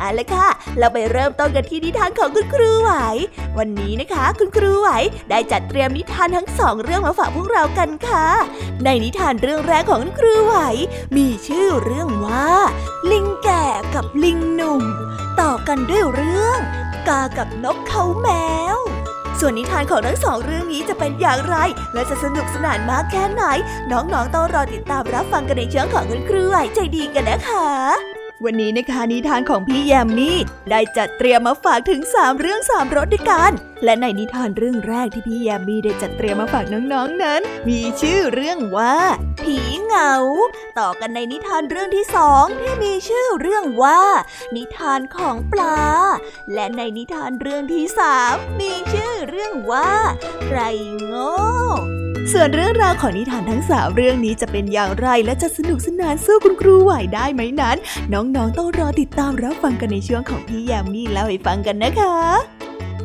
เอาละค่ะ เราไปเริ่มต้นกันที่นิทานของคุณครูไหว วันนี้นะคะ คุณครูไหวได้จัดเตรียมนิทานทั้งสองเรื่องมาฝากพวกเรากันค่ะ ในนิทานเรื่องแรกของคุณครูไหว มีชื่อเรื่องว่า ลิงแก่กับลิงหนุ่ม ต่อกันด้วยเรื่อง กากับนกเขาแมวส่วนนิทานของทั้งสองเรื่องนี้จะเป็นอย่างไร และจะสนุกสนานมากแค่ไหน น้องๆต้องรอติดตามรับฟังกันในช่องของคุณครูไหวใจดีกันนะคะ วันนี้นะคะนิทานของพี่แยมมี่ได้จัดเตรียมมาฝากถึง 3 เรื่อง3รสด้วยกัน และในนิทานเรื่องแรกที่พี่แยมมี่ได้จัดเตรียมมาฝากน้องๆนนั้น มีชื่อเรื่องว่า ผีเหงา ต่อกันในนิทานเรื่องที่สองที่มีชื่อเรื่องว่า นิทานของปลา และในนิทานเรื่องที่สามมีชื่อเรื่องว่าไรโง่ ส่วนเรื่องราวของนิทานทั้งสามเรื่องนี้จะเป็นอย่างไรและจะสนุกสนานสู้คุณครูไหวได้ไหมนั้น น้องๆต้องรอติดตามรับฟังกันในช่วงของพี่ยามีเล่าให้ฟังกันนะคะ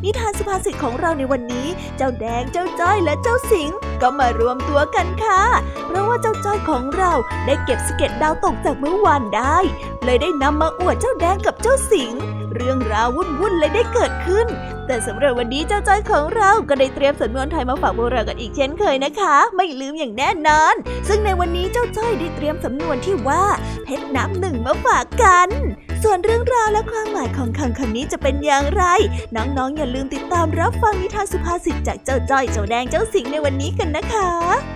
นิทานสุภาษิตของเราในวันนี้ เจ้าแดงเจ้าจ้อยและเจ้าสิงก็มารวมตัวกันค่ะ เพราะว่าเจ้าจ้อยของเราได้เก็บสเก็ตดาวตกจากเมื่อวานได้ เลยได้นำมาอวดเจ้าแดงกับเจ้าสิง เรื่องราววุ่นๆเลยได้เกิดขึ้น แต่สำหรับวันนี้เจ้าจ้อยของเราก็ได้เตรียมสำนวนไทยมาฝากพวกเรากันอีกเช่นเคยนะคะ ไม่ลืมอย่างแน่นอน ซึ่งในวันนี้เจ้าจ้อยได้เตรียมสำนวนที่ว่าเพชรน้ำหนึ่งมาฝากกัน ส่วนเรื่องราวและความหมายของคำคำนี้จะเป็นอย่างไร น้องๆอย่าลืมติดตามรับฟังนิทานสุภาษิตจากเจ้าจ้อยเจ้าแดงเจ้าสิงในวันนี้กันนะคะ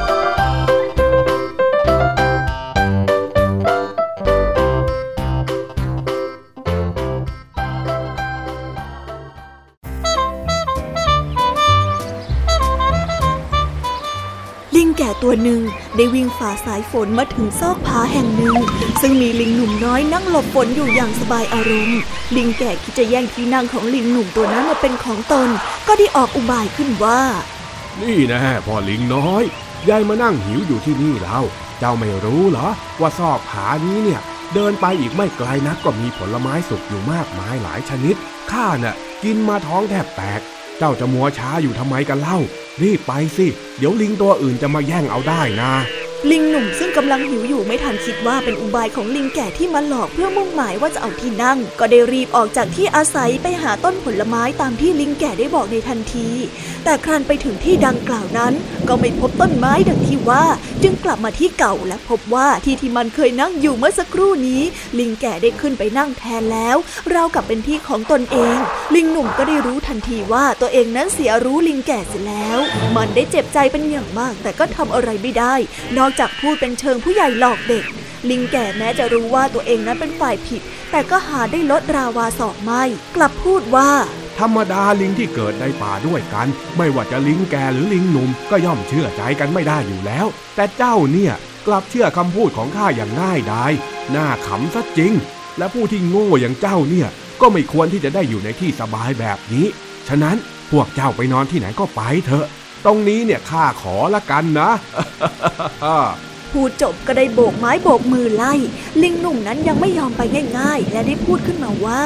ตัวหนึ่งได้วิ่งฝ่าสายฝนมาถึงซอกผาแห่งหนึ่ง ซึ่งมีลิงหนุ่มน้อยนั่งหลบฝนอยู่อย่างสบายอารมณ์ ลิงแก่คิดจะแย่งที่นั่งของลิงหนุ่มตัวนั้นมาเป็นของตน ก็ได้ออกอุบายขึ้นว่า นี่นะพ่อลิงน้อยยายมานั่งหิวอยู่ที่นี่แล้ว เจ้าไม่รู้เหรอ ว่าซอกผานี้เนี่ย เดินไปอีกไม่ไกลนักก็มีผลไม้สุกอยู่มากมายหลายชนิดข้าน่ะ กินมาท้องแทบแตก เจ้าจะมัวช้าอยู่ทำไมกันเล่า รีบไปสิ เดี๋ยวลิงตัวอื่นจะมาแย่งเอาได้นะ ลิงหนุ่มซึ่งกำลังหิวอยู่ไม่ทันคิดว่าเป็นอุบายของลิงแก่ที่มาหลอกเพื่อมุ่งหมายว่าจะเอาที่นั่ง ก็ได้รีบออกจากที่อาศัยไปหาต้นผลไม้ตามที่ลิงแก่ได้บอกในทันที แต่ครั้นไปถึงที่ดังกล่าวนั้น ก็ไม่พบต้นไม้ดังที่ว่าจึงกลับมาที่เก่าและพบว่าที่ที่มันเคยนั่งอยู่เมื่อสักครู่นี้ ลิงแก่ได้ขึ้นไปนั่งแทนแล้วราวกับเป็นที่ของตนเอง ลิงหนุ่มก็ได้รู้ทันทีว่าตัวเองนั้นเสียรู้ลิงแก่เสียแล้ว มันได้เจ็บใจเป็นอย่างมาก แต่ก็ทำอะไรไม่ได้ นอกจากพูดเป็นเชิงผู้ใหญ่หลอกเด็ก ลิงแก่แม้จะรู้ว่าตัวเองนั้นเป็นฝ่ายผิด แต่ก็หาได้ลดราวาสอกไม่ กลับพูดว่า ธรรมดาลิงที่เกิดในป่าด้วยกัน ไม่ว่าจะลิงแก่หรือลิงหนุ่มก็ย่อมเชื่อใจกันไม่ได้อยู่แล้ว แต่เจ้าเนี่ยกลับเชื่อคำพูดของข้าอย่างง่ายดายน่าขำซะจริง และผู้ที่โง่อย่างเจ้าเนี่ยก็ไม่ควรที่จะได้อยู่ในที่สบายแบบนี้ ฉะนั้นพวกเจ้าไปนอนที่ไหนก็ไปเถอะ ตรงนี้เนี่ยข้าขอละกันนะ พูดจบก็ได้โบกไม้โบกมือไล่ ลิงหนุ่มนั้นยังไม่ยอมไปง่าย ๆ และได้พูดขึ้นมาว่า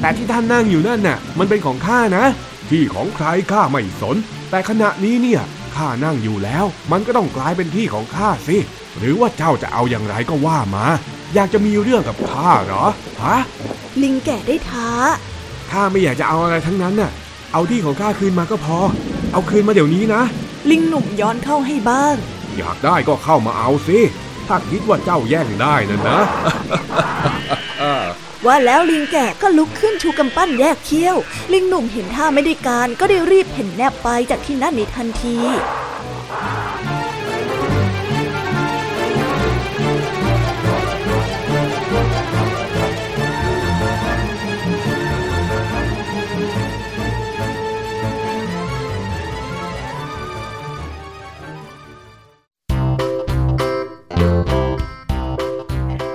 แต่ที่ท่านนั่งอยู่นั่นน่ะ มันเป็นของข้านะ ที่ของใครข้าไม่สน แต่ขณะนี้เนี่ยข้านั่งอยู่แล้ว มันก็ต้องกลายเป็นที่ของข้าสิ หรือว่าเจ้าจะเอาอย่างไรก็ว่ามา อยากจะมีเรื่องกับข้าเหรอ ฮะ ลิงแก่ได้ท้า ข้าไม่อยากจะเอาอะไรทั้งนั้นน่ะ เอาที่ของข้าคืนมาก็พอ เอาคืนมาเดี๋ยวนี้นะ ลิงหนุ่มย้อนเข้าให้บ้าง อยากได้ก็เข้ามาเอาสิถ้าคิดว่าเจ้าแย่งได้นั่นนะ ว่าแล้วลิงแก่ก็ลุกขึ้นชูกำปั้นแยกเขี้ยว ลิงหนุ่มเห็นท่าไม่ได้การก็ได้รีบเห็นแนบไปจากที่นั่นในทันที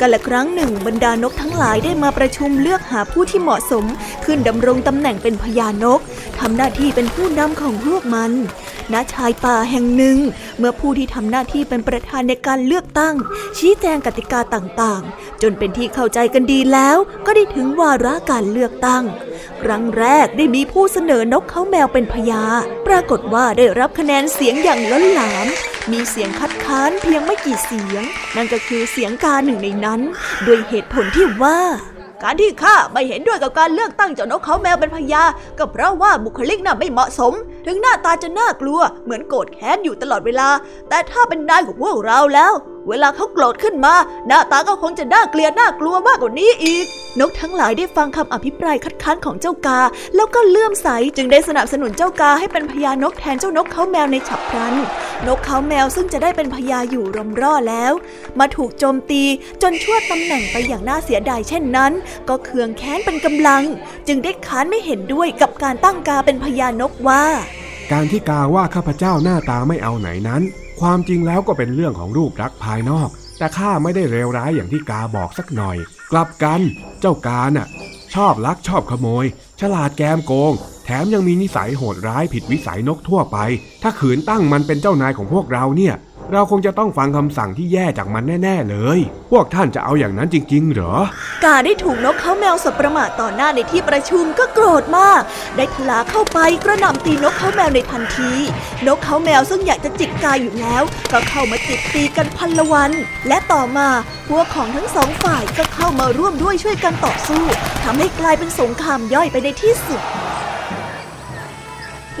กันละครั้งหนึ่งบรรดานกทั้งหลายได้มาประชุมเลือกหาผู้ที่เหมาะสม ขึ้นดำรงตำแหน่งเป็นพญานกทำหน้าที่เป็นผู้นำของพวกมัน ณชายป่าแห่งหนึ่ง เมื่อผู้ที่ทำหน้าที่เป็นประธานในการเลือกตั้ง ชี้แจงกติกาต่างๆ จนเป็นที่เข้าใจกันดีแล้ว ก็ได้ถึงวาระการเลือกตั้ง ครั้งแรกได้มีผู้เสนอนกเขาแมวเป็นพญาปรากฏว่าได้รับคะแนนเสียงอย่างล้นหลาม มีเสียงคัดค้านเพียงไม่กี่เสียง นั่นก็คือเสียงกาหนึ่งในนั้น ด้วยเหตุผลที่ว่า การที่ข้าไม่เห็นด้วยกับการเลือกตั้งเจ้านกเขาแมวเป็นพญาก็เพราะว่าบุคลิกน่ะไม่เหมาะสม ถึงหน้าตาจะน่ากลัว เหมือนโกรธแค้นอยู่ตลอดเวลา แต่ถ้าเป็นนายของพวกเราแล้วเวลาเขาโกรธขึ้นมา หน้าตาก็คงจะน่าเกลียดน่ากลัวมากกว่านี้อีก นกทั้งหลายได้ฟังคำอภิปรายคัดค้านของเจ้ากา แล้วก็เลื่อมใสจึงได้สนับสนุนเจ้ากาให้เป็นพญานกแทนเจ้านกเขาแมวในฉับพลัน นกเขาแมวซึ่งจะได้เป็นพญาอยู่รมร่อแล้ว มาถูกโจมตีจนชั่วตำแหน่งไปอย่างน่าเสียดายเช่นนั้น ก็เคืองแค้นเป็นกำลัง จึงได้ค้านไม่เห็นด้วยกับการตั้งกาเป็นพญานกว่า การที่กาว่าข้าพเจ้าหน้าตาไม่เอาไหนนั้น ความจริงแล้วก็เป็นเรื่องของรูปลักษ์ภายนอก แต่ข้าไม่ได้เลวร้ายอย่างที่กาบอกสักหน่อย กลับกันเจ้ากาน่ะ ชอบลักชอบขโมย ฉลาดแกมโกง แถมยังมีนิสัยโหดร้ายผิดวิสัยนกทั่วไป ถ้าขืนตั้งมันเป็นเจ้านายของพวกเราเนี่ย เราคงจะต้องฟังคำสั่งที่แย่จากมันแน่ ๆ เลย พวกท่านจะเอาอย่างนั้นจริง ๆ เหรอ กาได้ถูกนกเขาแมวสบประมาทต่อหน้าในที่ประชุมก็โกรธมาก ได้ทลาเข้าไปกระหน่ำตีนกเขาแมวในทันที นกเขาแมวซึ่งอยากจะจิกกาอยู่แล้ว ก็เข้ามาจิกตีกันพันละวัน และต่อมาพวกของทั้งสองฝ่ายก็เข้ามาร่วมด้วยช่วยกันต่อสู้ทำให้กลายเป็นสงครามย่อยไปในที่สุด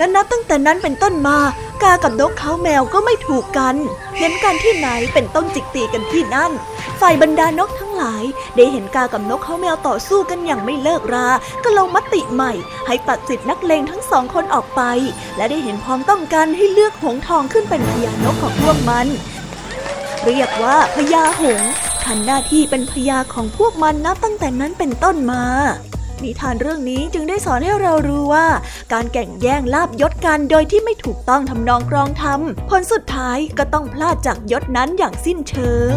และนับตั้งแต่นั้นเป็นต้นมา กากับนกเขาแมวก็ไม่ถูกกันเห็นกันที่ไหนเป็นต้องจิกตีกันที่นั่น ฝ่ายบรรดานกทั้งหลาย ได้เห็นกากับนกเขาแมวต่อสู้กันอย่างไม่เลิกรา ก็ลงมติใหม่ ให้ตัดสิทธินักเลงทั้งสองคนออกไป และได้เห็นพ้องต้องกันให้เลือกหงทองขึ้นเป็นพญานกของพวกมัน เรียกว่าพญาหงทำหน้าที่เป็นพญาของพวกมันนับตั้งแต่นั้นเป็นต้นมา นิทานเรื่องนี้จึงได้สอนให้เรารู้ว่า การแก่งแย่งลาบยศกันโดยที่ไม่ถูกต้องทำนองกรองธรรมผลสุดท้ายก็ต้องพลาดจากยศนั้นอย่างสิ้นเชิง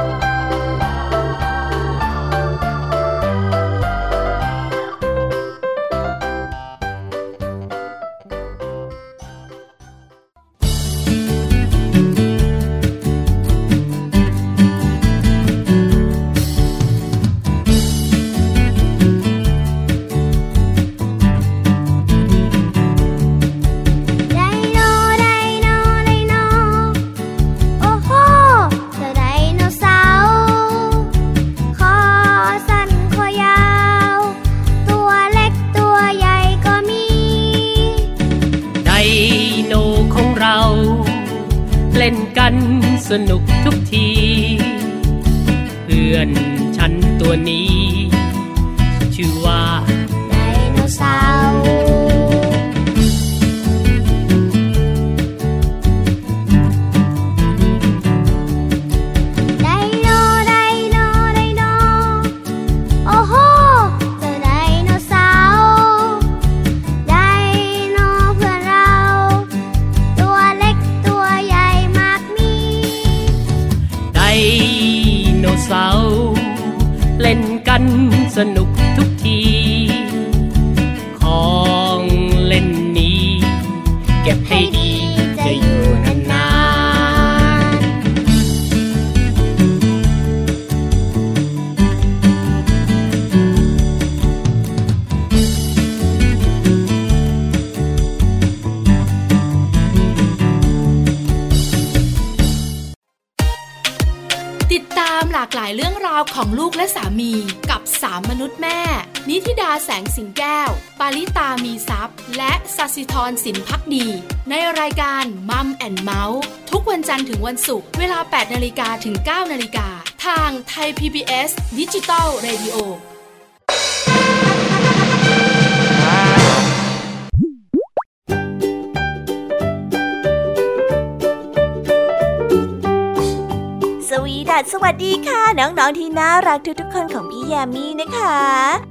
สิธรสินพักดี ในรายการมัมแอนเมาส์ทุกวันจันทร์ถึงวันศุกร์เวลา 8 นาฬิกาถึง 9 นาฬิกา ทางไทย PBS ดิจิตอล Radio สวีดัสสวัสดีค่ะ น้อง ๆ ที่น่ารักทุกๆคนของพี่แยมมี่นะคะ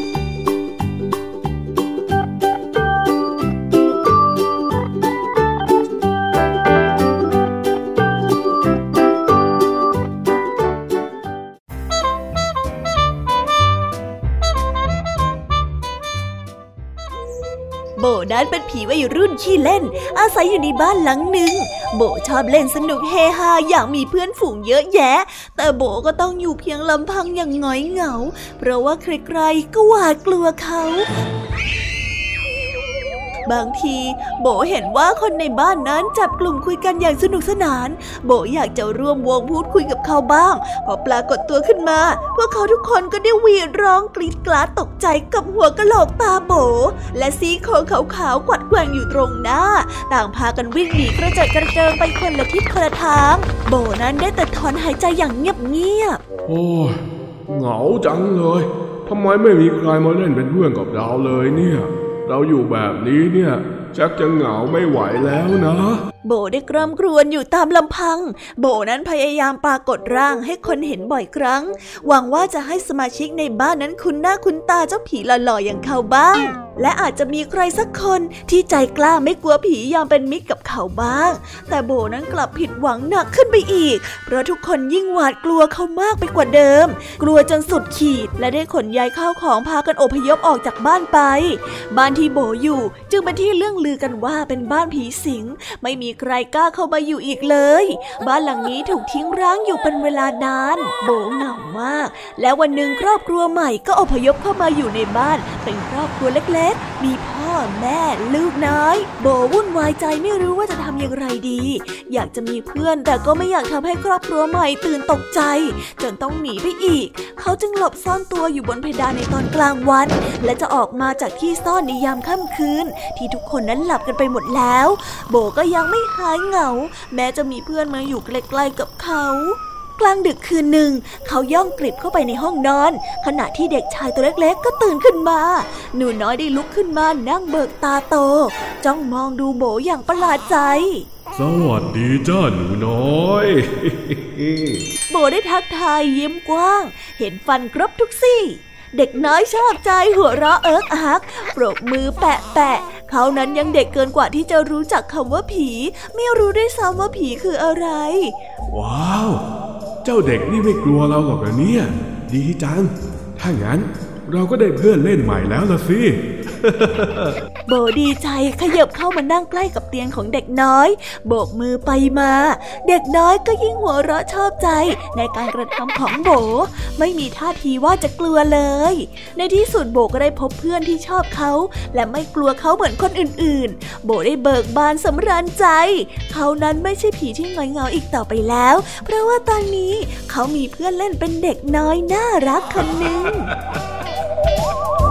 โบนั้นเป็นผีวัยรุ่นขี้เล่น อาศัยอยู่ในบ้านหลังหนึ่ง โบชอบเล่นสนุกเฮฮาอยากมีเพื่อนฝูงเยอะแยะ แต่โบก็ต้องอยู่เพียงลำพังอย่างหงอยเหงา เพราะว่าใครๆก็หวาดกลัวเขา บางที โบเห็นว่าคนในบ้านนั้นจับกลุ่มคุยกันอย่างสนุกสนาน โบอยากจะร่วมวงพูดคุยกับเขาบ้าง พอปรากฏตัวขึ้นมา พวกเขาทุกคนก็ได้วีดร้องกรีดกราดตกใจกับหัวกะโหลกตาโบ และซี่โครงขาวๆกวัดแกว่งอยู่ตรงหน้า ต่างพากันวิ่งหนีกระเจิดกระเจิงไปคนละทิศคนละทาง โบนั้นได้แต่ถอนหายใจอย่างเงียบๆโอ้ยเหงาจังเลยทำไมไม่มีใครมาเล่นเป็นเพื่อนกับเราเลยเนี่ย เราอยู่แบบนี้เนี่ยชักจะเหงาไม่ไหวแล้วนะโบได้กร่ำกรวญอยู่ตามลำพัง โบนั้นพยายามปรากฏร่างให้คนเห็นบ่อยครั้ง หวังว่าจะให้สมาชิกในบ้านนั้นคุ้นหน้าคุ้นตาเจ้าผีหล่อๆอย่างเขาบ้าง และอาจจะมีใครสักคนที่ใจกล้าไม่กลัวผียอมเป็นมิตรกับเขาบ้าง แต่โบนั้นกลับผิดหวังหนักขึ้นไปอีก เพราะทุกคนยิ่งหวาดกลัวเขามากไปกว่าเดิม กลัวจนสุดขีด และได้ขนย้ายข้าวของพากันอพยพออกจากบ้านไป บ้านที่โบอยู่จึงเป็นที่เรื่องลือกันว่าเป็นบ้านผีสิง ไม่มีใครกล้าเข้ามาอยู่อีกเลย บ้านหลังนี้ถูกทิ้งร้างอยู่เป็นเวลานาน โบเหงามาก และวันหนึ่งครอบครัวใหม่ก็อพยพเข้ามาอยู่ในบ้าน เป็นครอบครัวเล็กๆ มีพ่อแม่ลูกน้อย โบวุ่นวายใจไม่รู้ว่าจะทำอย่างไรดี อยากจะมีเพื่อนแต่ก็ไม่อยากทำให้ครอบครัวใหม่ตื่นตกใจ จนต้องหนีไปอีก เขาจึงหลบซ่อนตัวอยู่บนเพดานในตอนกลางวัน และจะออกมาจากที่ซ่อนในยามค่ำคืน ที่ทุกคนนั้นหลับกันไปหมดแล้ว โบก็ยังไม่หายเหงา แม้จะมีเพื่อนมาอยู่ใกล้ๆกับเขา กลางดึกคืนหนึ่ง เขาย่องกลิบเข้าไปในห้องนอน ขณะที่เด็กชายตัวเล็กๆ ก็ตื่นขึ้นมา หนูน้อยได้ลุกขึ้นมานั่งเบิกตาโต จ้องมองดูโบอย่างประหลาดใจสวัสดีจ้าหนูน้อย โบได้ทักทายยิ้มกว้าง เห็นฟันครบทุกซี่ เด็กน้อยชอบใจหัวเราะเอิกอักปรบมือแปะแปะ เขานั้นยังเด็กเกินกว่าที่จะรู้จักคำว่าผี ไม่รู้ด้วยซ้ำว่าผีคืออะไร ว้าว เจ้าเด็กนี่ไม่กลัวเราหรอกเหรอเนี่ย ดีจัง ถ้างั้น เราก็ได้เพื่อนเล่นใหม่แล้วละสิโบดีใจขยับเข้ามานั่งใกล้กับเตียงของเด็กน้อย โบกมือไปมา เด็กน้อยก็ยิ่งหัวเราะชอบใจ ในการกระทำของโบ ไม่มีท่าทีว่าจะกลัวเลย ในที่สุดโบก็ได้พบเพื่อนที่ชอบเขา และไม่กลัวเขาเหมือนคนอื่นๆ โบได้เบิกบานสำราญใจ เขานั้นไม่ใช่ผีที่งอยเงาอีกต่อไปแล้ว เพราะว่าตอนนี้เขามีเพื่อนเล่นเป็นเด็กน้อยน่ารักคนหนึ่ง Oh!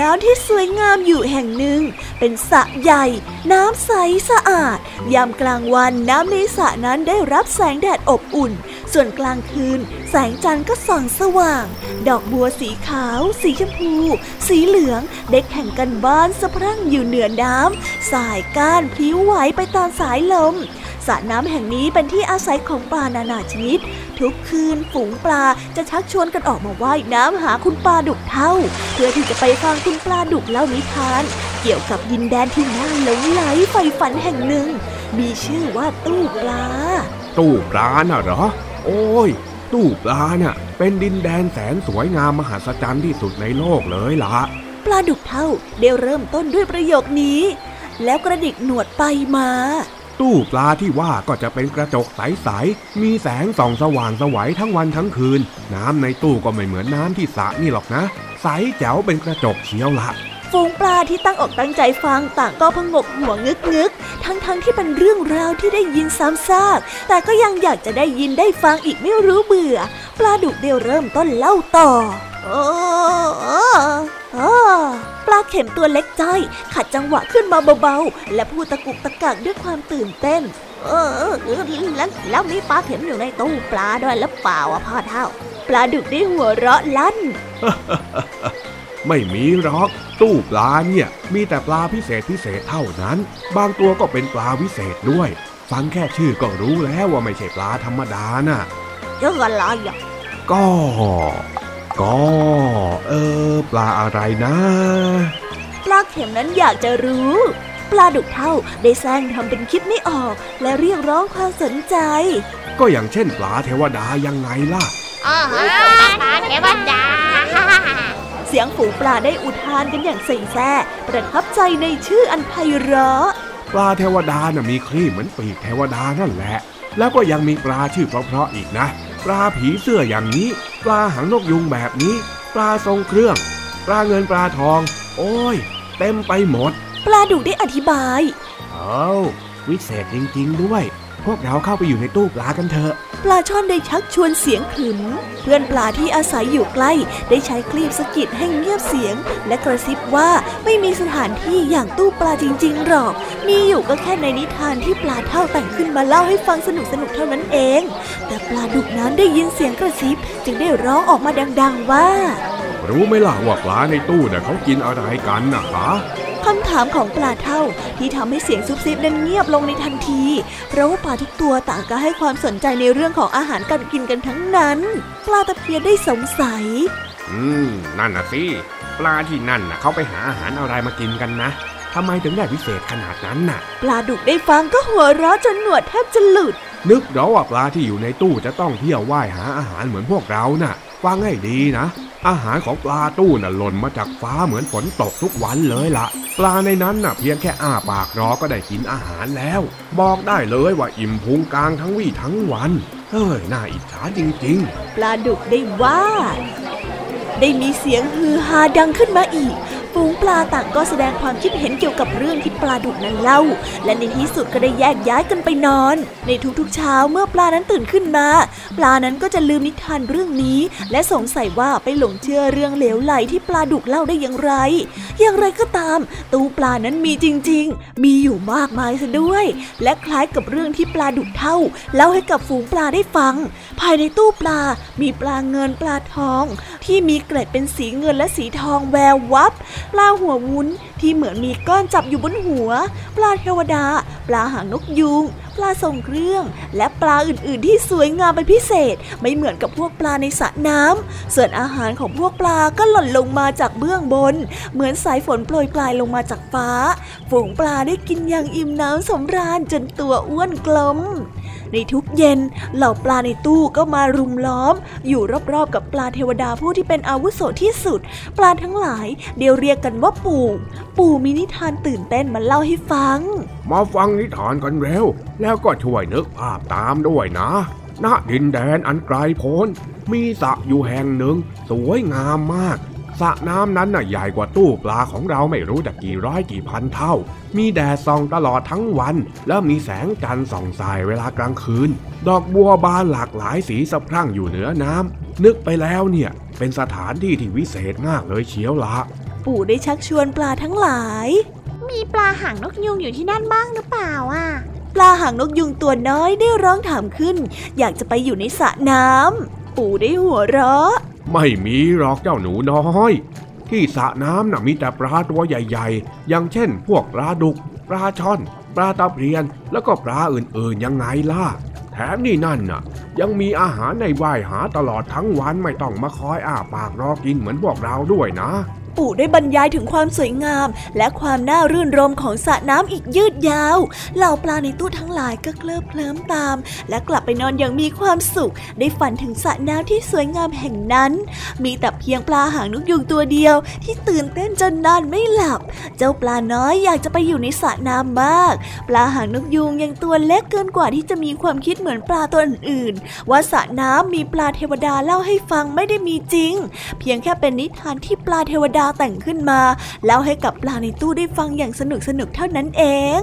น้ำที่สวยงามอยู่แห่งหนึ่ง เป็นสระใหญ่ น้ำใสสะอาด ยามกลางวันน้ำในสระนั้นได้รับแสงแดดอบอุ่น ส่วนกลางคืน แสงจันทร์ก็ส่องสว่าง ดอกบัวสีขาว สีชมพู สีเหลืองเด็กแข่งกันบ้านสะพรั่งอยู่เหนือน้ำสายก้านพลิ้วไหวไปตามสายลม สระน้ำแห่งนี้เป็นที่อาศัยของปลานานาชนิด ทุกคืนฝูงปลาจะชักชวนกันออกมาว่ายน้ำหาคุณปลาดุกเท่า เพื่อที่จะไปฟังคุณปลาดุกเล่านิทาน เกี่ยวกับดินแดนที่น่าหลงไหลไฟฝันแห่งหนึ่ง มีชื่อว่าตู้ปลา ตู้ปลาน่ะเหรอ โอ้ย ตู้ปลาน่ะ เป็นดินแดนแสนสวยงามมหัศจรรย์ที่สุดในโลกเลยล่ะปลาดุกเท่าได้เริ่มต้นด้วยประโยคนี้ แล้วกระดิกหนวดไปมา ตู้ปลาที่ว่าก็จะเป็นกระจกใสๆ มีแสงส่องสว่างสวัยทั้งวันทั้งคืน น้ำในตู้ก็ไม่เหมือนน้ำที่สระนี่หรอกนะ ใสแจ๋วเป็นกระจกเชียวละฝูงปลาที่ตั้งอกตั้งใจฟังต่างก็พงกหัวงึกงึกทั้งๆทที่เป็นเรื่องราวที่ได้ยินซ้ำซาก แต่ก็ยังอยากจะได้ยินได้ฟังอีกไม่รู้เบื่อ ปลาดุกเดียวเริ่มต้นเล่าต่อ โอ้โอ้ป ลาเข็มตัวเล็กจ้อย ขัดจังหวะขึ้นมาเบาๆ และพูดตะกุกตะกักด้วยความตื่นเต้นเออแล้วแล้วมีปลาเข็มอยู่ในตู้ปลาด้วยแล้วเปล่าอะพ่อเท่า ปลาดุกได้หัวเราะลั่น ไม่มีหรอก ตู้ปลาเนี่ย มีแต่ปลาพิเศษพิเศษเท่านั้น บางตัวก็เป็นปลาวิเศษด้วย ฟังแค่ชื่อก็รู้แล้วว่าไม่ใช่ปลาธรรมดาน่ะเจ้าอะไรอะก็ ก็ เออ ปลาอะไรนะ ปลาเข็มนั้นอยากจะรู้ ปลาดุกเท่าได้แซงทำเป็นคิดไม่ออก และเรียกร้องความสนใจ ก็อย่างเช่นปลาเทวดายังไงล่ะอ๋อปลาเทวดาเสียงฝูงปลาได้อุทานกันอย่างใส่แซ่ประทับใจในชื่ออันไพเราะปลาเทวดาน่ะมีครีบเหมือนปีกเทวดานั่นแหละ แล้วก็ยังมีปลาชื่อเพราะๆอีกนะ ปลาผีเสื้ออย่างนี้ ปลาหางนกยุงแบบนี้ ปลาทรงเครื่อง ปลาเงินปลาทอง โอ้ย เต็มไปหมด ปลาดุกได้อธิบาย เอ้าวิเศษจริง ๆ ด้วย พวกเราเข้าไปอยู่ในตู้ปลากันเถอะ ปลาช่อนได้ชักชวนเสียงขึม เพื่อนปลาที่อาศัยอยู่ใกล้ ได้ใช้คลีบสะกิดให้เงียบเสียง และกระซิบว่าไม่มีสถานที่อย่างตู้ปลาจริง ๆ หรอก มีอยู่ก็แค่ในนิทานที่ปลาเท่าแต่งขึ้นมาเล่าให้ฟังสนุกสนุกเท่านั้นเอง แต่ปลาดุกนั้นได้ยินเสียงกระซิบ จึงได้ร้องออกมาดัง ๆ ว่า รู้ไหมล่ะว่าปลาในตู้เนี่ยเขากินอะไรกันนะคะ คำถามของปลาเท่าที่ทำให้เสียงซุบซิบนั้นเงียบลงในทันที เพราะว่าปลาทุกตัวต่างก็ให้ความสนใจในเรื่องของอาหารการกินกันทั้งนั้น ปลาตะเพียนได้สงสัย อืม นั่นน่ะสิ ปลาที่นั่นน่ะเขาไปหาอาหารอะไรมากินกันนะทำไมถึงได้พิเศษขนาดนั้นน่ะ ปลาดุกได้ฟังก็หัวเราะจนหนวดแทบจะหลุด นึกเดี๋ยวว่าปลาที่อยู่ในตู้จะต้องเที่ยวว่ายหาอาหารเหมือนพวกเราน่ะ ฟังให้ดีนะ อาหารของปลาตู้น่ะหล่นมาจากฟ้าเหมือนฝนตกทุกวันเลยละ่ะ ปลาในนั้นน่ะเพียงแค่อ้าปากรอก็ได้กินอาหารแล้ว บอกได้เลยว่าอิ่มพุงกลางทั้งวี่ทั้งวันเฮ้ยน่าอิจฉาจริงๆ ปลาดุกได้ว่า ได้มีเสียงฮือฮาดังขึ้นมาอีก ฝูงปลาต่างก็แสดงความคิดเห็นเกี่ยวกับเรื่องที่ปลาดุกนั้นเล่า และในที่สุดก็ได้แยกย้ายกันไปนอน ในทุกๆเช้าเมื่อปลานั้นตื่นขึ้นมา ปลานั้นก็จะลืมนิทานเรื่องนี้ และสงสัยว่าไปหลงเชื่อเรื่องเหลวไหลที่ปลาดุกเล่าได้อย่างไร อย่างไรก็ตาม ตู้ปลานั้นมีจริง ๆ มีอยู่มากมายซะด้วย และคล้ายกับเรื่องที่ปลาดุกเท่าเล่าให้กับฝูงปลาได้ฟัง ภายในตู้ปลา มีปลาเงินปลาทอง ที่มีเกล็ดเป็นสีเงินและสีทองแวววับปลาหัววุ้นที่เหมือนมีก้อนจับอยู่บนหัว ปลาเทวดา ปลาหางนกยูงปลาทรงเครื่อง และปลาอื่นๆ ที่สวยงามเป็นพิเศษ ไม่เหมือนกับพวกปลาในสระน้ำส่วนอาหารของพวกปลาก็หล่นลงมาจากเบื้องบน เหมือนสายฝนโปรยปลายลงมาจากฟ้า ฝูงปลาได้กินอย่างอิ่มน้ำสมราญจนตัวอ้วนกลม ในทุกเย็น เหล่าปลาในตู้ก็มารุมล้อม อยู่รอบๆกับปลาเทวดาผู้ที่เป็นอาวุโสที่สุด ปลาทั้งหลายเดียวเรียกกันว่าปู่ ปู่มีนิทานตื่นเต้นมาเล่าให้ฟัง มาฟังนิทานกันเร็วแล้วก็ช่วยนึกภาพตามด้วยนะณดินแดนอันไกลโพ้นมีสระอยู่แห่งหนึ่ง สวยงามมาก ระน้ำนั้นน่ะใหญ่กว่าตู้ปลาของเราไม่รู้จะกี่ร้อยกี่พันเท่า มีแดดส่องตลอดทั้งวัน แล้วมีแสงจันทร์ส่องสายเวลากลางคืน ดอกบัวบานหลากหลายสีสะพรั่งอยู่เหนือน้ำนึกไปแล้วเนี่ย เป็นสถานที่ที่วิเศษมากเลยเชียวละปู่ได้ชักชวนปลาทั้งหลาย มีปลาหางนกยุงอยู่ที่นั่นบ้างหรือเปล่าอะ ปลาหางนกยุงตัวน้อยได้ร้องถามขึ้น อยากจะไปอยู่ในสระน้ำปู่ได้หัวเราะ ไม่มีหรอกเจ้าหนูน้อย ที่สระน้ำน่ะมีแต่ปลาตัวใหญ่ๆ อย่างเช่น พวกปลาดุก ปลาช่อน ปลาตะเพียน แล้วก็ปลาอื่นๆยังไงล่ะ แถมนี่นั่นน่ะ ยังมีอาหารในว่ายหาตลอดทั้งวันไม่ต้องมาคอยอ้าปากรอกินเหมือนพวกเราด้วยนะ ปู่ได้บรรยายถึงความสวยงาม และความน่ารื่นรมของสระน้ำอีกยืดยาว เหล่าปลาในตู้ทั้งหลายก็เคลิบเคลิ้มตาม และกลับไปนอนอย่างมีความสุข ได้ฝันถึงสระน้ำที่สวยงามแห่งนั้น มีแต่เพียงปลาหางนกยุงตัวเดียว ที่ตื่นเต้นจนนอนไม่หลับ เจ้าปลาน้อยอยากจะไปอยู่ในสระน้ำมาก ปลาหางนกยุงยังตัวเล็กเกินกว่าที่จะมีความคิดเหมือนปลาตัวอื่นๆว่าสระน้ำมีปลาเทวดาเล่าให้ฟังไม่ได้มีจริง เพียงแค่เป็นนิทานที่ปลาเทวดาแต่งขึ้นมาเล่าให้กับปลาในตู้ได้ฟังอย่างสนุกสนุกเท่านั้นเอง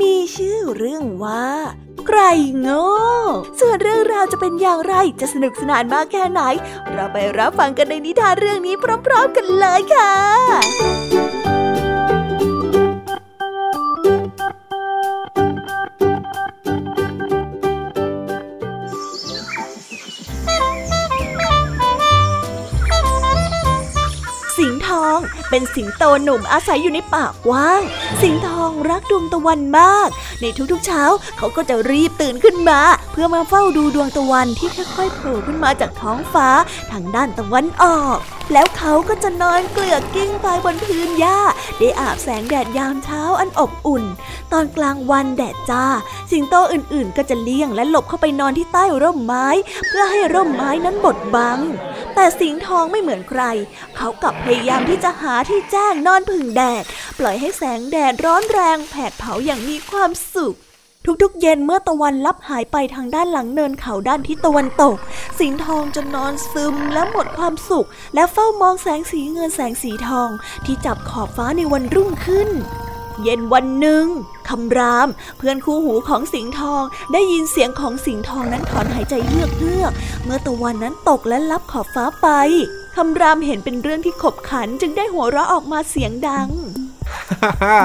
มีชื่อเรื่องว่า ใครโง่ ส่วนเรื่องราวจะเป็นอย่างไรจะสนุกสนานมากแค่ไหน เราไปรับฟังกันในนิทานเรื่องนี้พร้อม ๆ กันเลยค่ะ เป็นสิงโตหนุ่มอาศัยอยู่ในป่ากว้าง สิงทองรักดวงตะวันมาก ในทุกๆเช้าเขาก็จะรีบตื่นขึ้นมา เพื่อมาเฝ้าดูดวงตะวันที่ค่อยๆโผล่ขึ้นมาจากท้องฟ้าทางด้านตะวันออก แล้วเขาก็จะนอนเกลือกกิ้งไปบนพื้นหญ้า ได้อาบแสงแดดยามเช้าอันอบอุ่น ตอนกลางวันแดดจ้า สิงโตอื่นๆ ก็จะเลี่ยงและหลบเข้าไปนอนที่ใต้ร่มไม้ เพื่อให้ร่มไม้นั้นบดบัง แต่สิงห์ทองไม่เหมือนใคร เขากลับพยายามที่จะหาที่แจ้งนอนผึ่งแดด ปล่อยให้แสงแดดร้อนแรงแผดเผาอย่างมีความสุขทุกๆ เย็นเมื่อตะวันลับหายไปทางด้านหลังเนินเขาด้านทิศตะวันตก สิงห์ทองจะนอนซึมและหมดความสุข และเฝ้ามองแสงสีเงินแสงสีทอง ที่จับขอบฟ้าในวันรุ่งขึ้น เย็นวันหนึ่งคำรามเพื่อนคู่หูของสิงห์ทองได้ยินเสียงของสิงห์ทองนั้นถอนหายใจเฮือกเฮือกเมื่อตะวันนั้นตกและลับขอบฟ้าไปคำรามเห็นเป็นเรื่องที่ขบขันจึงได้หัวเราะออกมาเสียงดังฮ่าฮ่า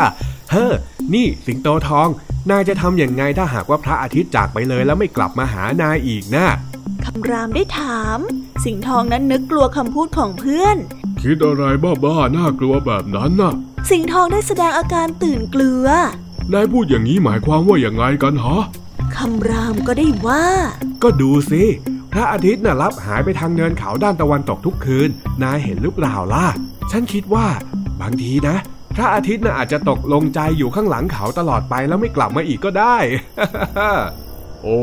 เฮ้อนี่สิงโตทอง นายจะทำอย่างไงถ้าหากว่าพระอาทิตย์จากไปเลยแล้วไม่กลับมาหานายอีกนะคำรามได้ถาม สิงห์ทองนั้นนึกกลัวคำพูดของเพื่อน คิดอะไรบ้าๆน่ากลัวแบบนั้นน่ะ สิงห์ทองได้แสดงอาการตื่นกลัวนายพูดอย่างนี้หมายความว่าอย่างไงกันฮะคำรามก็ได้ว่า ก็ดูสิพระอาทิตย์น่ะลับหายไปทางเนินเขาด้านตะวันตกทุกคืน นายเห็นหรือเปล่าล่ะ ฉันคิดว่า บางทีนะ พระอาทิตย์น่ะอาจจะตกลงใจอยู่ข้างหลังเขาตลอดไปแล้วไม่กลับมาอีกก็ได้ โอ้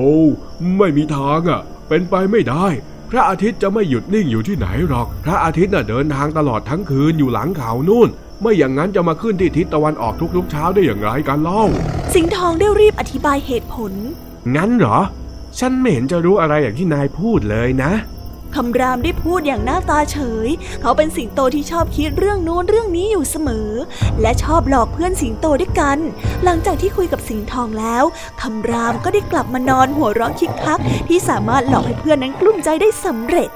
ไม่มีทางอะ เป็นไปไม่ได้ พระอาทิตย์จะไม่หยุดนิ่งอยู่ที่ไหนหรอก พระอาทิตย์น่ะเดินทางตลอดทั้งคืนอยู่หลังเขานู่น ไม่อย่างนั้นจะมาขึ้นที่ทิศตะวันออกทุกๆเช้าได้อย่างไรกันเล่า สิงห์ทองได้รีบอธิบายเหตุผล งั้นเหรอ ฉันไม่เห็นจะรู้อะไรอย่างที่นายพูดเลยนะคำรามได้พูดอย่างหน้าตาเฉย เขาเป็นสิงโตที่ชอบคิดเรื่องนู้นเรื่องนี้อยู่เสมอ และชอบหลอกเพื่อนสิงโตด้วยกัน หลังจากที่คุยกับสิงทองแล้วคำรามก็ได้กลับมานอนหัวเราะคิกคัก ที่สามารถหลอกให้เพื่อนนั้นกลุ้มใจได้สำเร็จ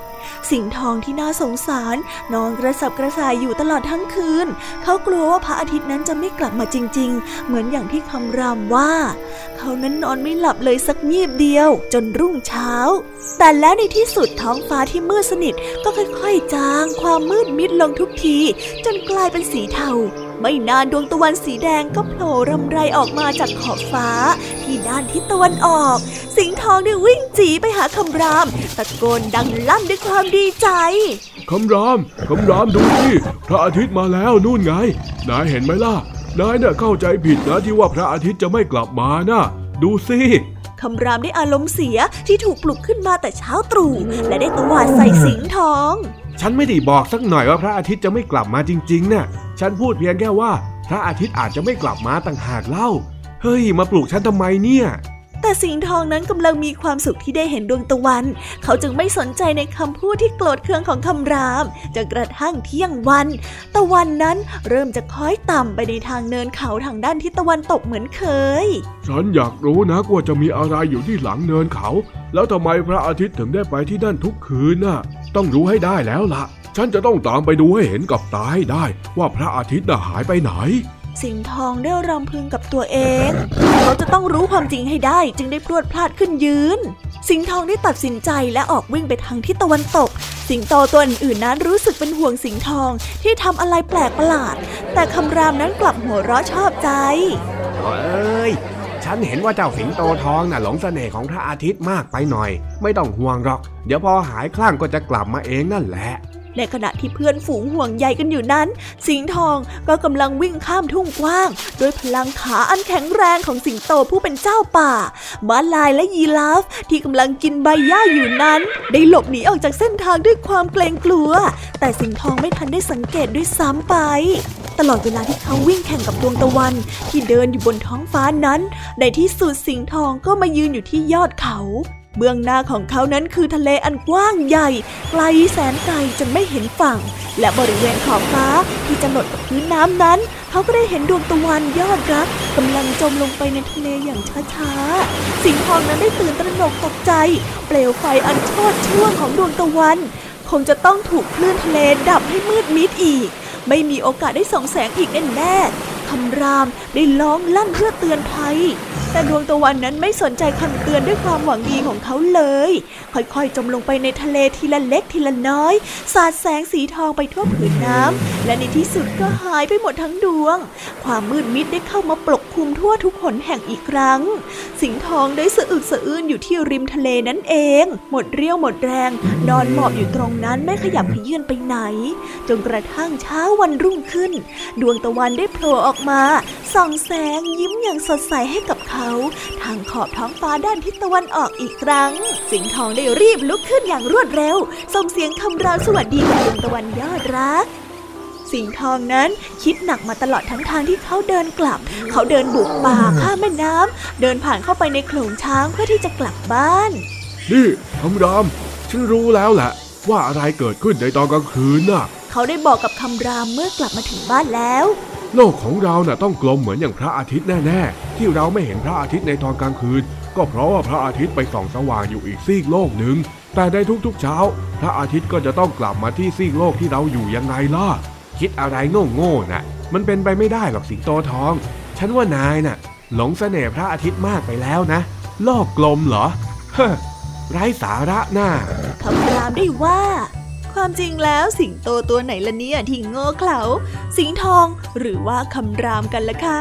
สิงทองที่น่าสงสาร นอนกระสับกระส่ายอยู่ตลอดทั้งคืน เขากลัวว่าพระอาทิตย์นั้นจะไม่กลับมาจริง ๆ เหมือนอย่างที่คำรามว่า เขานั้นนอนไม่หลับเลยสักงีบเดียว จนรุ่งเช้า แต่แล้วในที่สุดท้องฟ้าที่มืดสนิทก็ค่อยๆ จาง ความมืดมิดลงทุกที จนกลายเป็นสีเทา ไม่นานดวงตะวันสีแดงก็โผล่รำไรออกมาจากขอบฟ้า ที่ด้านทิศตะวันออก สิงทองได้วิ่งจีไปหาคำราม ตะโกนดังลั่นด้วยความดีใจ คำรามคำรามดูสิพระอาทิตย์มาแล้วนู่นไง นายเห็นไหมล่ะ นายเนี่ยเข้าใจผิดนะที่ว่าพระอาทิตย์จะไม่กลับมานะดูสิคำรามได้อารมณ์เสียที่ถูกปลุกขึ้นมาแต่เช้าตรู่และได้ตวาดใส่สิงทอง ฉันไม่ได้บอกสักหน่อยว่าพระอาทิตย์จะไม่กลับมาจริงๆนะ่ะ ฉันพูดเพียงแค่ว่า พระอาทิตย์อาจจะไม่กลับมาต่างหากเล่า เฮ้ย มาปลุกฉันทำไมเนี่ย แต่สิงทองนั้นกำลังมีความสุขที่ได้เห็นดวงตะวัน เขาจึงไม่สนใจในคำพูดที่โกรธเคืองของคำรามจนกระทั่งเที่ยงวัน ตะวันนั้นเริ่มจะค้อยต่ำไปในทางเนินเขาทางด้านทิศตะวันตกเหมือนเคย ฉันอยากรู้นะว่าจะมีอะไรอยู่ที่หลังเนินเขา แล้วทำไมพระอาทิตย์ถึงได้ไปที่นั่นทุกคืนน่ะ ต้องรู้ให้ได้แล้วล่ะ ฉันจะต้องตามไปดูให้เห็นกับตาให้ได้ ว่าพระอาทิตย์น่ะหายไปไหน สิงทองได้รำพึงกับตัวเอง เขาจะต้องรู้ความจริงให้ได้จึงได้พรวดพลาดขึ้นยืน สิงทองได้ตัดสินใจและออกวิ่งไปทางทิศตะวันตก สิงโตตัวอื่นนั้นรู้สึกเป็นห่วงสิงทองที่ทำอะไรแปลกประหลาด แต่คำรามนั้นกลับหัวเราะชอบใจเอ้ยฉันเห็นว่าเจ้าสิงโตทองน่ะหลงเสน่ห์ของพระอาทิตย์มากไปหน่อย ไม่ต้องห่วงหรอก เดี๋ยวพอหายคลั่งก็จะกลับมาเองนั่นแหละ ในขณะที่เพื่อนฝูงห่วงใยกันอยู่นั้น สิงทองก็กำลังวิ่งข้ามทุ่งกว้าง ด้วยพลังขาอันแข็งแรงของสิงโตผู้เป็นเจ้าป่าม้าลายและยีราฟที่กำลังกินใบหญ้าอยู่นั้น ได้หลบหนีออกจากเส้นทางด้วยความเกรงกลัว แต่สิงทองไม่ทันได้สังเกตด้วยซ้ำไป ตลอดเวลาที่เขาวิ่งแข่งกับดวงตะวัน ที่เดินอยู่บนท้องฟ้านั้น ในที่สุดสิงทองก็มายืนอยู่ที่ยอดเขา เบื้องหน้าของเขานั้นคือทะเลอันกว้างใหญ่ ไกลแสนไกลจนไม่เห็นฝั่ง และบริเวณขอบฟ้าที่จะหลดกับพื้นน้ำนั้น เขาก็ได้เห็นดวงตะวันยอดรักกำลังจมลงไปในทะเลอย่างช้าๆ สิงทองนั้นได้ตื่นตระหนกตกใจ เปลวไฟอันโชดช่วงของดวงตะวัน คงจะต้องถูกคลื่นทะเลดับให้มืดมิดอีก ไม่มีโอกาสได้ส่องแสงอีกแน่ๆ คำรามได้ร้องลั่นเพื่อเตือนภัย แต่ดวงตะวันนั้นไม่สนใจคำเตือนด้วยความหวังดีของเขาเลย ค่อยๆ จมลงไปในทะเลทีละเล็กทีละน้อย สาดแสงสีทองไปทั่วผืนน้ำ และในที่สุดก็หายไปหมดทั้งดวง ความมืดมิดได้เข้ามาปกคลุมทั่วทุกหนแห่งอีกครั้ง สิงทองได้สะอึกสะอื้นอยู่ที่ริมทะเลนั่นเอง หมดเรี่ยวหมดแรง นอนหมอบอยู่ตรงนั้นไม่ขยับขยื่นไปไหน จนกระทั่งเช้าวันรุ่งขึ้น ดวงตะวันได้โผล่ออกมา ส่องแสงยิ้มอย่างสดใสให้กับเขาาทางขอบท้องฟ้าด้านทิศตะวันออกอีกครั้ง สิงทองได้รีบลุกขึ้นอย่างรวดเร็ว ส่งเสียงคำรามสวัสดีกับดวงตะวันยอดรักสิงทองนั้นคิดหนักมาตลอดทั้งทางที่เขาเดินกลับ เขาเดินบุกป่าข้ามแม่น้ำเดินผ่านเข้าไปในโขลงช้างเพื่อที่จะกลับบ้าน นี่คำราม ฉันรู้แล้วแหละ ว่าอะไรเกิดขึ้นในตอนกลางคืนน่ะ เขาได้บอกกับคำรามเมื่อกลับมาถึงบ้านแล้ว โลกของเราน่ะต้องกลมเหมือนอย่างพระอาทิตย์แน่ๆ ที่เราไม่เห็นพระอาทิตย์ในตอนกลางคืน ก็เพราะว่าพระอาทิตย์ไปส่องสว่างอยู่อีกซีกโลกหนึ่ง แต่ในทุกๆเช้า พระอาทิตย์ก็จะต้องกลับมาที่ซีกโลกที่เราอยู่ยังไงล่ะ คิดอะไรโง่ๆน่ะ มันเป็นไปไม่ได้หรอกสิงโตทอง ฉันว่านายน่ะ หลงเสน่ห์พระอาทิตย์มากไปแล้วนะ โลกกลมเหรอ เฮ้ไร้สาระน่าคำรามได้ว่า ความจริงแล้วสิงโตตัวไหนละเนี่ยที่โง่เขลาสิงทองหรือว่าคำรามกันล่ะคะ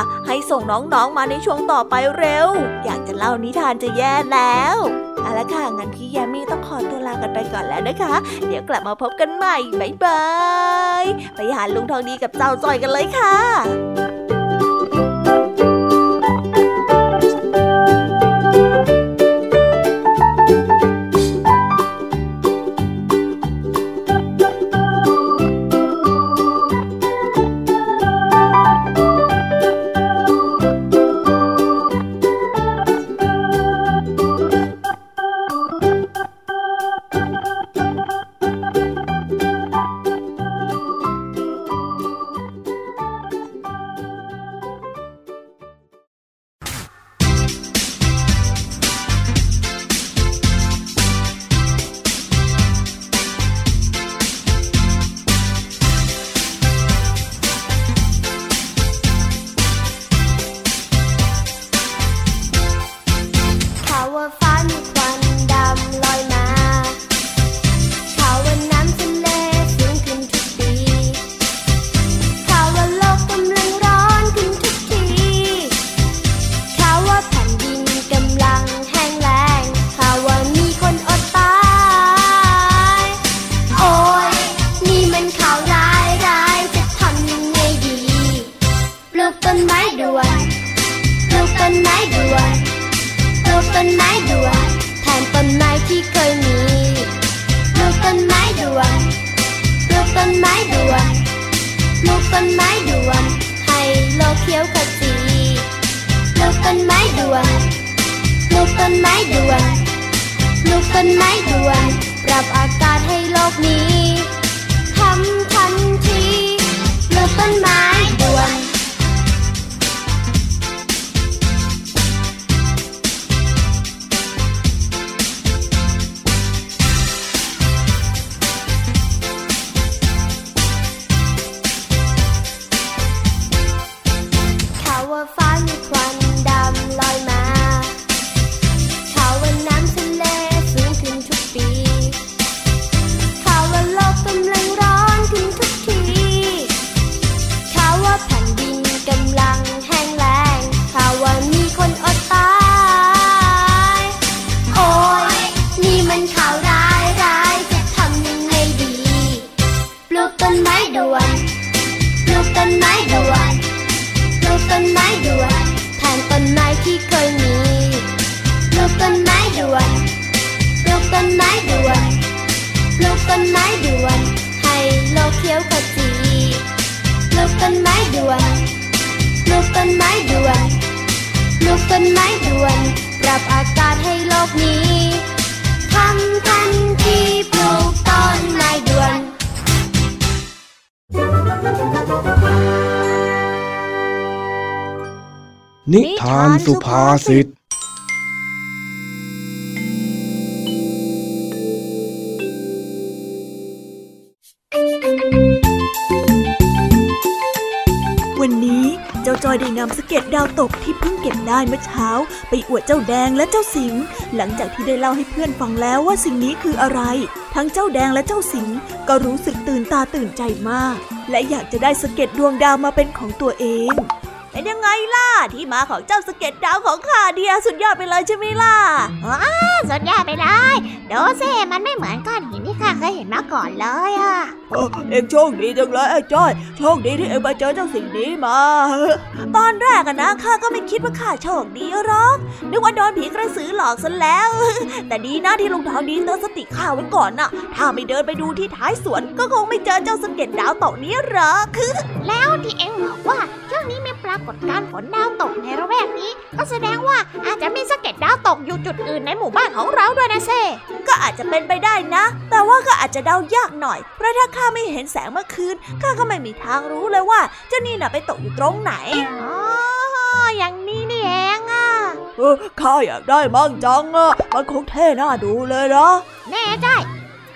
ให้ส่งน้องๆมาในช่วงต่อไปเร็ว อยากจะเล่านิทานจะแย่แล้วเอาละค่ะงั้นพี่ยามีต้องขอตัวลากันไปก่อนแล้วนะคะ เดี๋ยวกลับมาพบกันใหม่บ๊ายบายไปหาลุงทองดีกับเจ้าจอยกันเลยค่ะ สุภาษิตวันนี้เจ้าจอยได้นำสเก็ตดาวตกที่เพิ่งเก็บได้เมื่อเช้า ไปอวดเจ้าแดงและเจ้าสิงหลังจากที่ได้เล่าให้เพื่อนฟังแล้วว่าสิ่งนี้คืออะไร ทั้งเจ้าแดงและเจ้าสิงก็รู้สึกตื่นตาตื่นใจมาก และอยากจะได้สเก็ตดวงดาวมาเป็นของตัวเองเป็นยังไง ล่ะ ที่มาของเจ้าสะเก็ดดาวของข้าเนี่ยสุดยอดไปเลยใช่ไหมล่ะอ๋อสุดยอดไปเลยดูสิมันไม่เหมือนก้อนหินที่ข้าเคยเห็นมาก่อนเลยอะเอ็งโชคดีจังเลยไอ้จ้อยโชคดีที่เอ็งมาเจอเจ้าสิ่งนี้มา ตอนแรกอะนะข้าก็ไม่คิดว่าข้าโชคดีหรอกนึกว่าโดนผีกระสือหลอกซะแล้ว แต่ดีนะที่ลุงทองดีเตือนสติข้าไว้ก่อนน่ะ ถ้าไม่เดินไปดูที่ท้ายสวนก็คงไม่เจอเจ้าสะเก็ดดาวตกนี้หรอกแล้วที่เอ็งบอกว่าช่วงนี้มีป รากฏการณ์ฝนดาวตกในระแวกนี้ ก็แสดงว่าอาจจะมีสเก็ตดาวตกอยู่จุดอื่นในหมู่บ้านของเราด้วยนะเซ่ก็อาจจะเป็นไปได้นะ แต่ว่าก็อาจจะเดายากหน่อย เพราะถ้าข้าไม่เห็นแสงเมื่อคืนข้าก็ไม่มีทางรู้เลยว่าเจ้านี่น่ะไปตกอยู่ตรงไหนอ๋ออย่างนี้นี่เองอะเออข้าอยากได้มั่งจังอะมันคงเท่น่าดูเลยนะแน่ใจ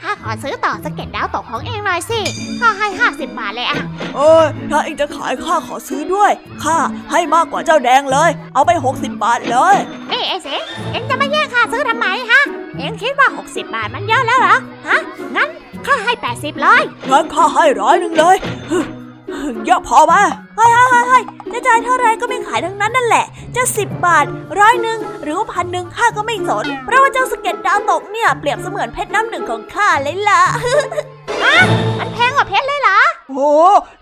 ข้าขอซื้อต่อสเก็ตดาวตกของเอ็งหน่อยสิข้าให้ห้าสิบบาทเลยอะเอ้ยถ้าเอ็งจะขายข้าขอซื้อด้วยข้าให้มากกว่าเจ้าแดงเลย เอาไป60บาทเลยนี่ไอ้เสงเอ็งจะมาแย่งข้าซื้อทำไมฮะเอ็งคิดว่า60บาทมันเยอะแล้วเหรอฮะงั้นข้าให้80เลยงั้นข้าให้ร้อยหนึ่งเลยฮึ่ม เยอะพอไหมเฮ้ยเฮ้ยเฮ้ยเฮ้ยจะจ่ายเท่าไรก็ไม่ขายทั้งนั้นนั่นแหละ จะสิบบาทร้อยหนึ่งหรือพันหนึ่งข้าก็ไม่สน เพราะว่าเจ้าสเก็ตดาวตกเนี่ยเปรียบเสมือนเพชรน้ำหนึ่งของข้าเลยล่ะ มันแพงกว่าเพชรเลยเหรอ โอ้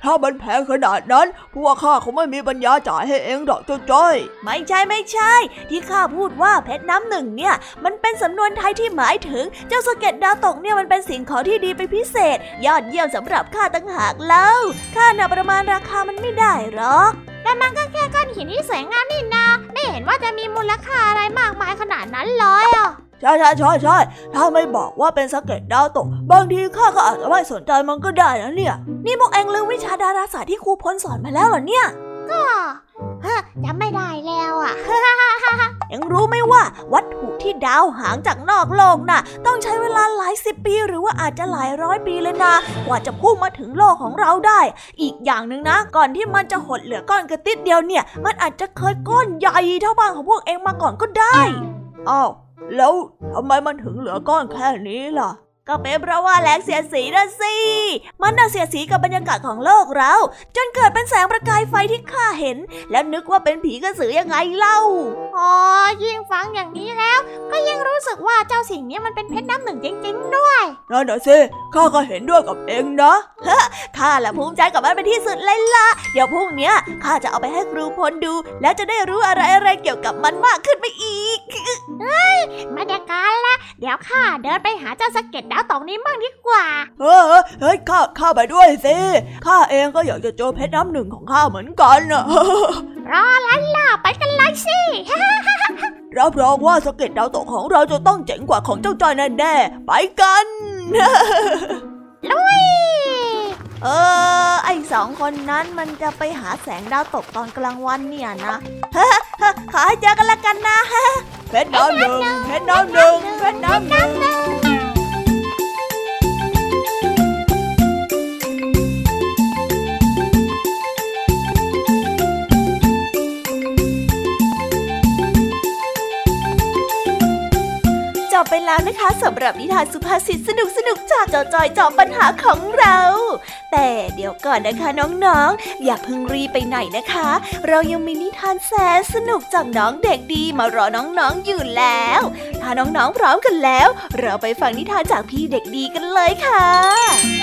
ถ้ามันแพงขนาดนั้น พวกข้าคงไม่มีปัญญาจ่ายให้เองดอกเจ้าจ้อย ไม่ใช่ไม่ใช่ ที่ข้าพูดว่าเพชรน้ำหนึ่งเนี่ย มันเป็นสำนวนไทยที่หมายถึง เจ้าสเก็ตดาวตกเนี่ยมันเป็นสิ่งของที่ดีเป็นพิเศษ ยอดเยี่ยมสำหรับข้าตั้งหากเล่าข้าน่ะประมาณราคามันไม่ได้หรอกแต่มันก็แค่ก้อนหินที่สวยงามนี่นาไม่เห็นว่าจะมีมูลค่าอะไรมากมายขนาดนั้นเลยอะ ใช่ใช่ใช่ใช่ถ้าไม่บอกว่าเป็นสเก็ตดาวตก บางทีข้าก็อาจจะไม่สนใจมันก็ได้นะเนี่ย นี่พวกเองลืมวิชาดาราศาสตร์ที่ครูพลสอนมาแล้วเหรอเนี่ย ก็เฮ้อจำไม่ได้แล้วอะเอ็งรู้ไหมว่า วัตถุที่ดาวหางจากนอกโลกน่ะ ต้องใช้เวลาหลายสิบปี หรือว่าอาจจะหลายร้อยปีเลยนะ กว่าจะพุ่งมาถึงโลกของเราได้ อีกอย่างหนึ่งนะ ก่อนที่มันจะหดเหลือก้อนกระติดเดียวเนี่ย มันอาจจะเคยก้อนใหญ่เท่าบ้านของพวกเองมาก่อนก็ได้อ้าว แล้วทำไมมันถึงเหลือก้อนแค่นี้ล่ะ ก็เป็นเพราะว่าแรงเสียดสีนะสิ มันน่ะเสียดสีกับบรรยากาศของโลกเรา จนเกิดเป็นแสงประกายไฟที่ข้าเห็น แล้วนึกว่าเป็นผีกระสือยังไงเล่า อ๋อ ยิ่งฟังอย่างนี้แล้ว ก็ยิ่งรู้สึกว่าเจ้าสิ่งนี้มันเป็นเพชรน้ำหนึ่งจริงๆด้วยนั่นน่ะสิ ข้าก็เห็นด้วยกับเองนะข้าแหละภูมิใจกับมันเป็นที่สุดเลยล่ะเดี๋ยวพรุ่งเนี้ยข้าจะเอาไปให้ครูพลดู แล้วจะได้รู้อะไรอะไรๆเกี่ยวกับมันมากขึ้นไปอีกมาเดียวกันละ เดี๋ยวข้าเดินไปหาเจ้าสเก็ตดาวตกนี้บ้างดีกว่าเฮ้ยเฮ้ยข้าข้าไปด้วยสิข้าเองก็อยากจะเจอเพชรน้ำหนึ่งของข้าเหมือนกันนะรออะไรล่ะไปกันเลยสิรับรองว่าสเก็ตดาวตกของเราจะต้องเจ๋งกว่าของเจ้าจอยแน่ๆไปกันลุยเออ ไอสองคนนั้นมันจะไปหาแสงดาวตกตอนกลางวันเนี่ยนะขอให้เจอกันละกันนะเพชรน้ำหนึ่งเพชรน้ำหนึ่งเพชรน้ำหนึ่ง do. ไปแล้วนะคะสำหรับนิทานสุภาษิตสนุกสนุกจากจอจอยจอบปัญหาของเรา แต่เดี๋ยวก่อนนะคะน้องๆ อย่าเพิ่งรีบไปไหนนะคะ เรายังมีนิทานแสนสนุกจากน้องเด็กดีมารอน้องๆอยู่แล้ว ถ้าน้องๆพร้อมกันแล้ว เราไปฟังนิทานจากพี่เด็กดีกันเลยค่ะ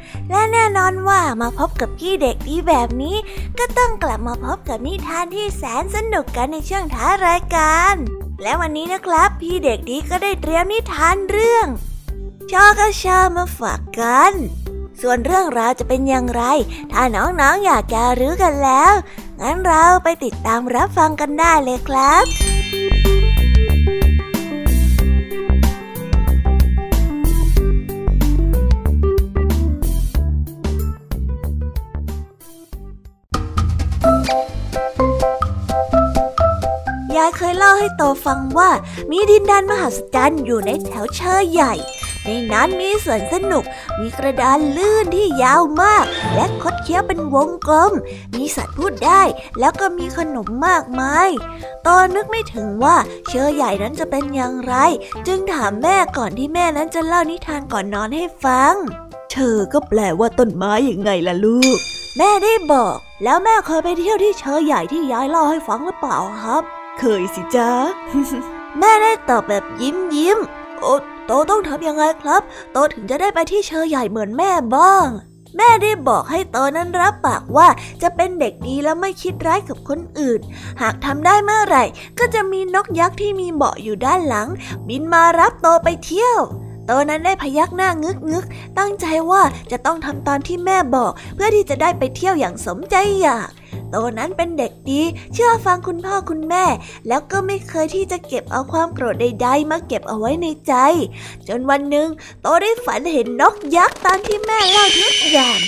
และแน่นอนว่ามาพบกับพี่เด็กดีแบบนี้ ก็ต้องกลับมาพบกับนิทานที่แสนสนุกกันในช่วงท้ายรายการ และวันนี้นะครับ พี่เด็กดีก็ได้เตรียมนิทานเรื่อง ชอกระชามาฝากกัน ส่วนเรื่องราวจะเป็นอย่างไร ถ้าน้องๆอยากจะรู้กันแล้ว งั้นเราไปติดตามรับฟังกันได้เลยครับ เคยเล่าให้โตฟังว่ามีดินแดนมหัศจรรย์อยู่ในแถวเชอใหญ่ ในนั้นมีสวนสนุก มีกระดานลื่นที่ยาวมาก และคดเคี้ยวเป็นวงกลม มีสัตว์พูดได้ แล้วก็มีขนมมากมายตอนนึกไม่ถึงว่าเชอใหญ่นั้นจะเป็นอย่างไร จึงถามแม่ก่อนที่แม่นั้นจะเล่านิทานก่อนนอนให้ฟังเชอก็แปลว่าต้นไม้ยังไงล่ะลูก แม่ได้บอก แล้วแม่เคยไปเที่ยวที่เชอใหญ่ที่ยายเล่าให้ฟังหรือเปล่าครับ เคยสิจ้าแม่ได้ตอบแบบยิ้มยิ้ม โอโตต้องทำยังไงครับ โตถึงจะได้ไปที่เชอใหญ่เหมือนแม่บ้าง แม่ได้บอกให้โตนั้นรับปากว่าจะเป็นเด็กดีและไม่คิดร้ายกับคนอื่น หากทำได้เมื่อไหร่ ก็จะมีนกยักษ์ที่มีเบาะอยู่ด้านหลัง บินมารับโตไปเที่ยว ตนั้นได้พยักหน้างึกงึกๆตั้งใจว่าจะต้องทำตามที่แม่บอกเพื่อที่จะได้ไปเที่ยวอย่างสมใจอยาก โตนั้นเป็นเด็กดี เชื่อฟังคุณพ่อคุณแม่ แล้วก็ไม่เคยที่จะเก็บเอาความโกรธใดๆมาเก็บเอาไว้ในใจ จนวันหนึ่งโตได้ฝันเห็นนกยักษ์ตามที่แม่เล่าทุกอย่าง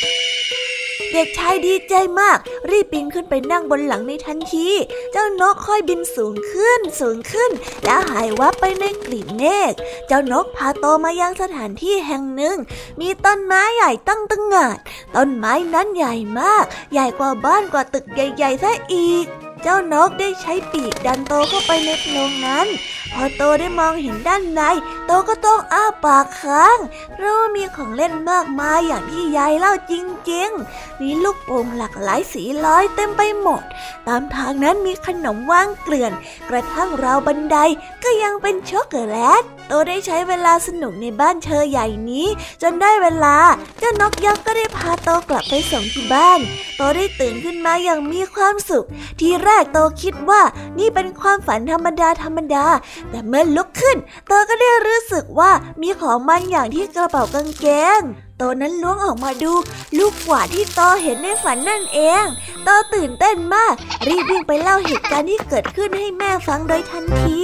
เด็กชายดีใจมาก รีบปีนขึ้นไปนั่งบนหลังในทันที เจ้านกค่อยบินสูงขึ้นสูงขึ้น แล้วหายวับไปในกลิ่นเมฆเจ้านกพาโตมายังสถานที่แห่งหนึ่ง มีต้นไม้ใหญ่ตั้งตั้งงาดต้นไม้นั้นใหญ่มาก ใหญ่กว่าบ้านกว่าตึกใหญ่ๆซะอีก เจ้านกได้ใช้ปีกดันโตเข้าไปในโพรงนั้น พอโตได้มองเห็นด้านใน โตก็ต้องอ้าปากค้าง เพราะว่ามีของเล่นมากมายอย่างที่ยายเล่าจริงๆ มีลูกโป่งหลากหลายสีลอยเต็มไปหมด ตามทางนั้นมีขนมว่างเกลื่อน กระทั่งราวบันไดก็ยังเป็นช็อกโกแลต โตได้ใช้เวลาสนุกในบ้านเชอใหญ่นี้ จนได้เวลา เจ้านกยักษ์ก็ได้พาโตกลับไปส่งที่บ้าน โตได้ตื่นขึ้นมาอย่างมีความสุข ทีแรกโตคิดว่านี่เป็นความฝันธรรมดาธรรมดาแต่เมื่อลุกขึ้นเธอก็ได้รู้สึกว่ามีของบางอย่างที่กระเป๋ากางเกงโตนั้นล้วงออกมาดู ลูกกวาดที่โตเห็นในฝันนั่นเองโตตื่นเต้นมาก รีบวิ่งไปเล่าเหตุการณ์ที่เกิดขึ้นให้แม่ฟังโดยทันที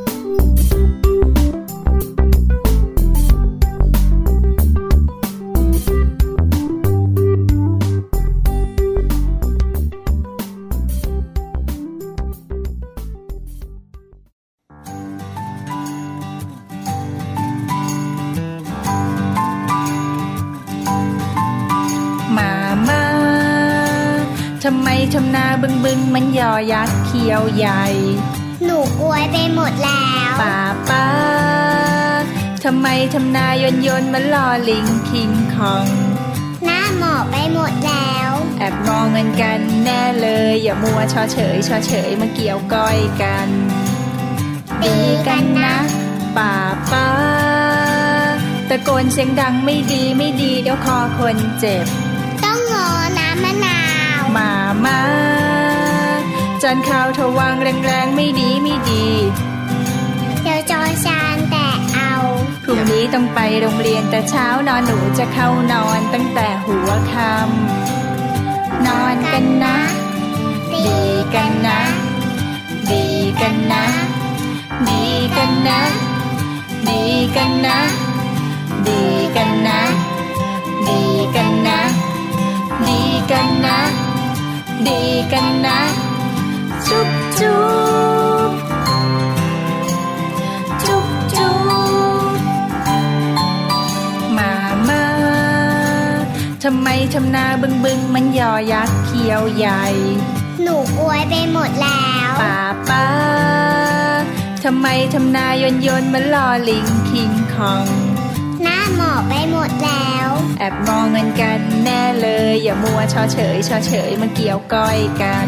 บึงบึงมันยอยักษ์เขียวใหญ่ หนูกลวยไปหมดแล้วป้าป้าทำไมทำนายนยนมันลอลิงคิงคอง หน้าหมอบไปหมดแล้ว แอบมองเงินกันแน่เลย อย่ามัวชอเฉยชอเฉยมาเกี่ยวก้อยกันดีกันนะป้าป้าตะโกนเสียงดังไม่ดีไม่ดีเดี๋ยวคอคนเจ็บ ต้องงอน้ำมะนาว มามา จานข้าวทวางแรงๆไม่ดีไม่ดีเดี๋ยวจอชานแต่เอาพรุ่งนี้ต้องไปโรงเรียนแต่เช้านอนหนูจะเข้านอนตั้งแต่หัวค่ำนอนกันนะ ดีกันนะ ดีกันนะ ดีกันนะ ดีกันนะ ดีกันนะ ดีกันนะ ดีกันนะ ดีกันนะ จุ๊บจุ๊บจุ๊บจุ๊บมามาทำไมทำนาบึงบึงมันยอยักษ์เขียวใหญ่ หนูกลวยไปหมดแล้วป้าป้าทำไมทำนายนยนมันลอลิงคิงคอง หน้าหมอบไปหมดแล้ว แอบมองเงินกันแน่เลย อย่ามัวชอเฉยชอเฉยมาเกี่ยวก้อยกัน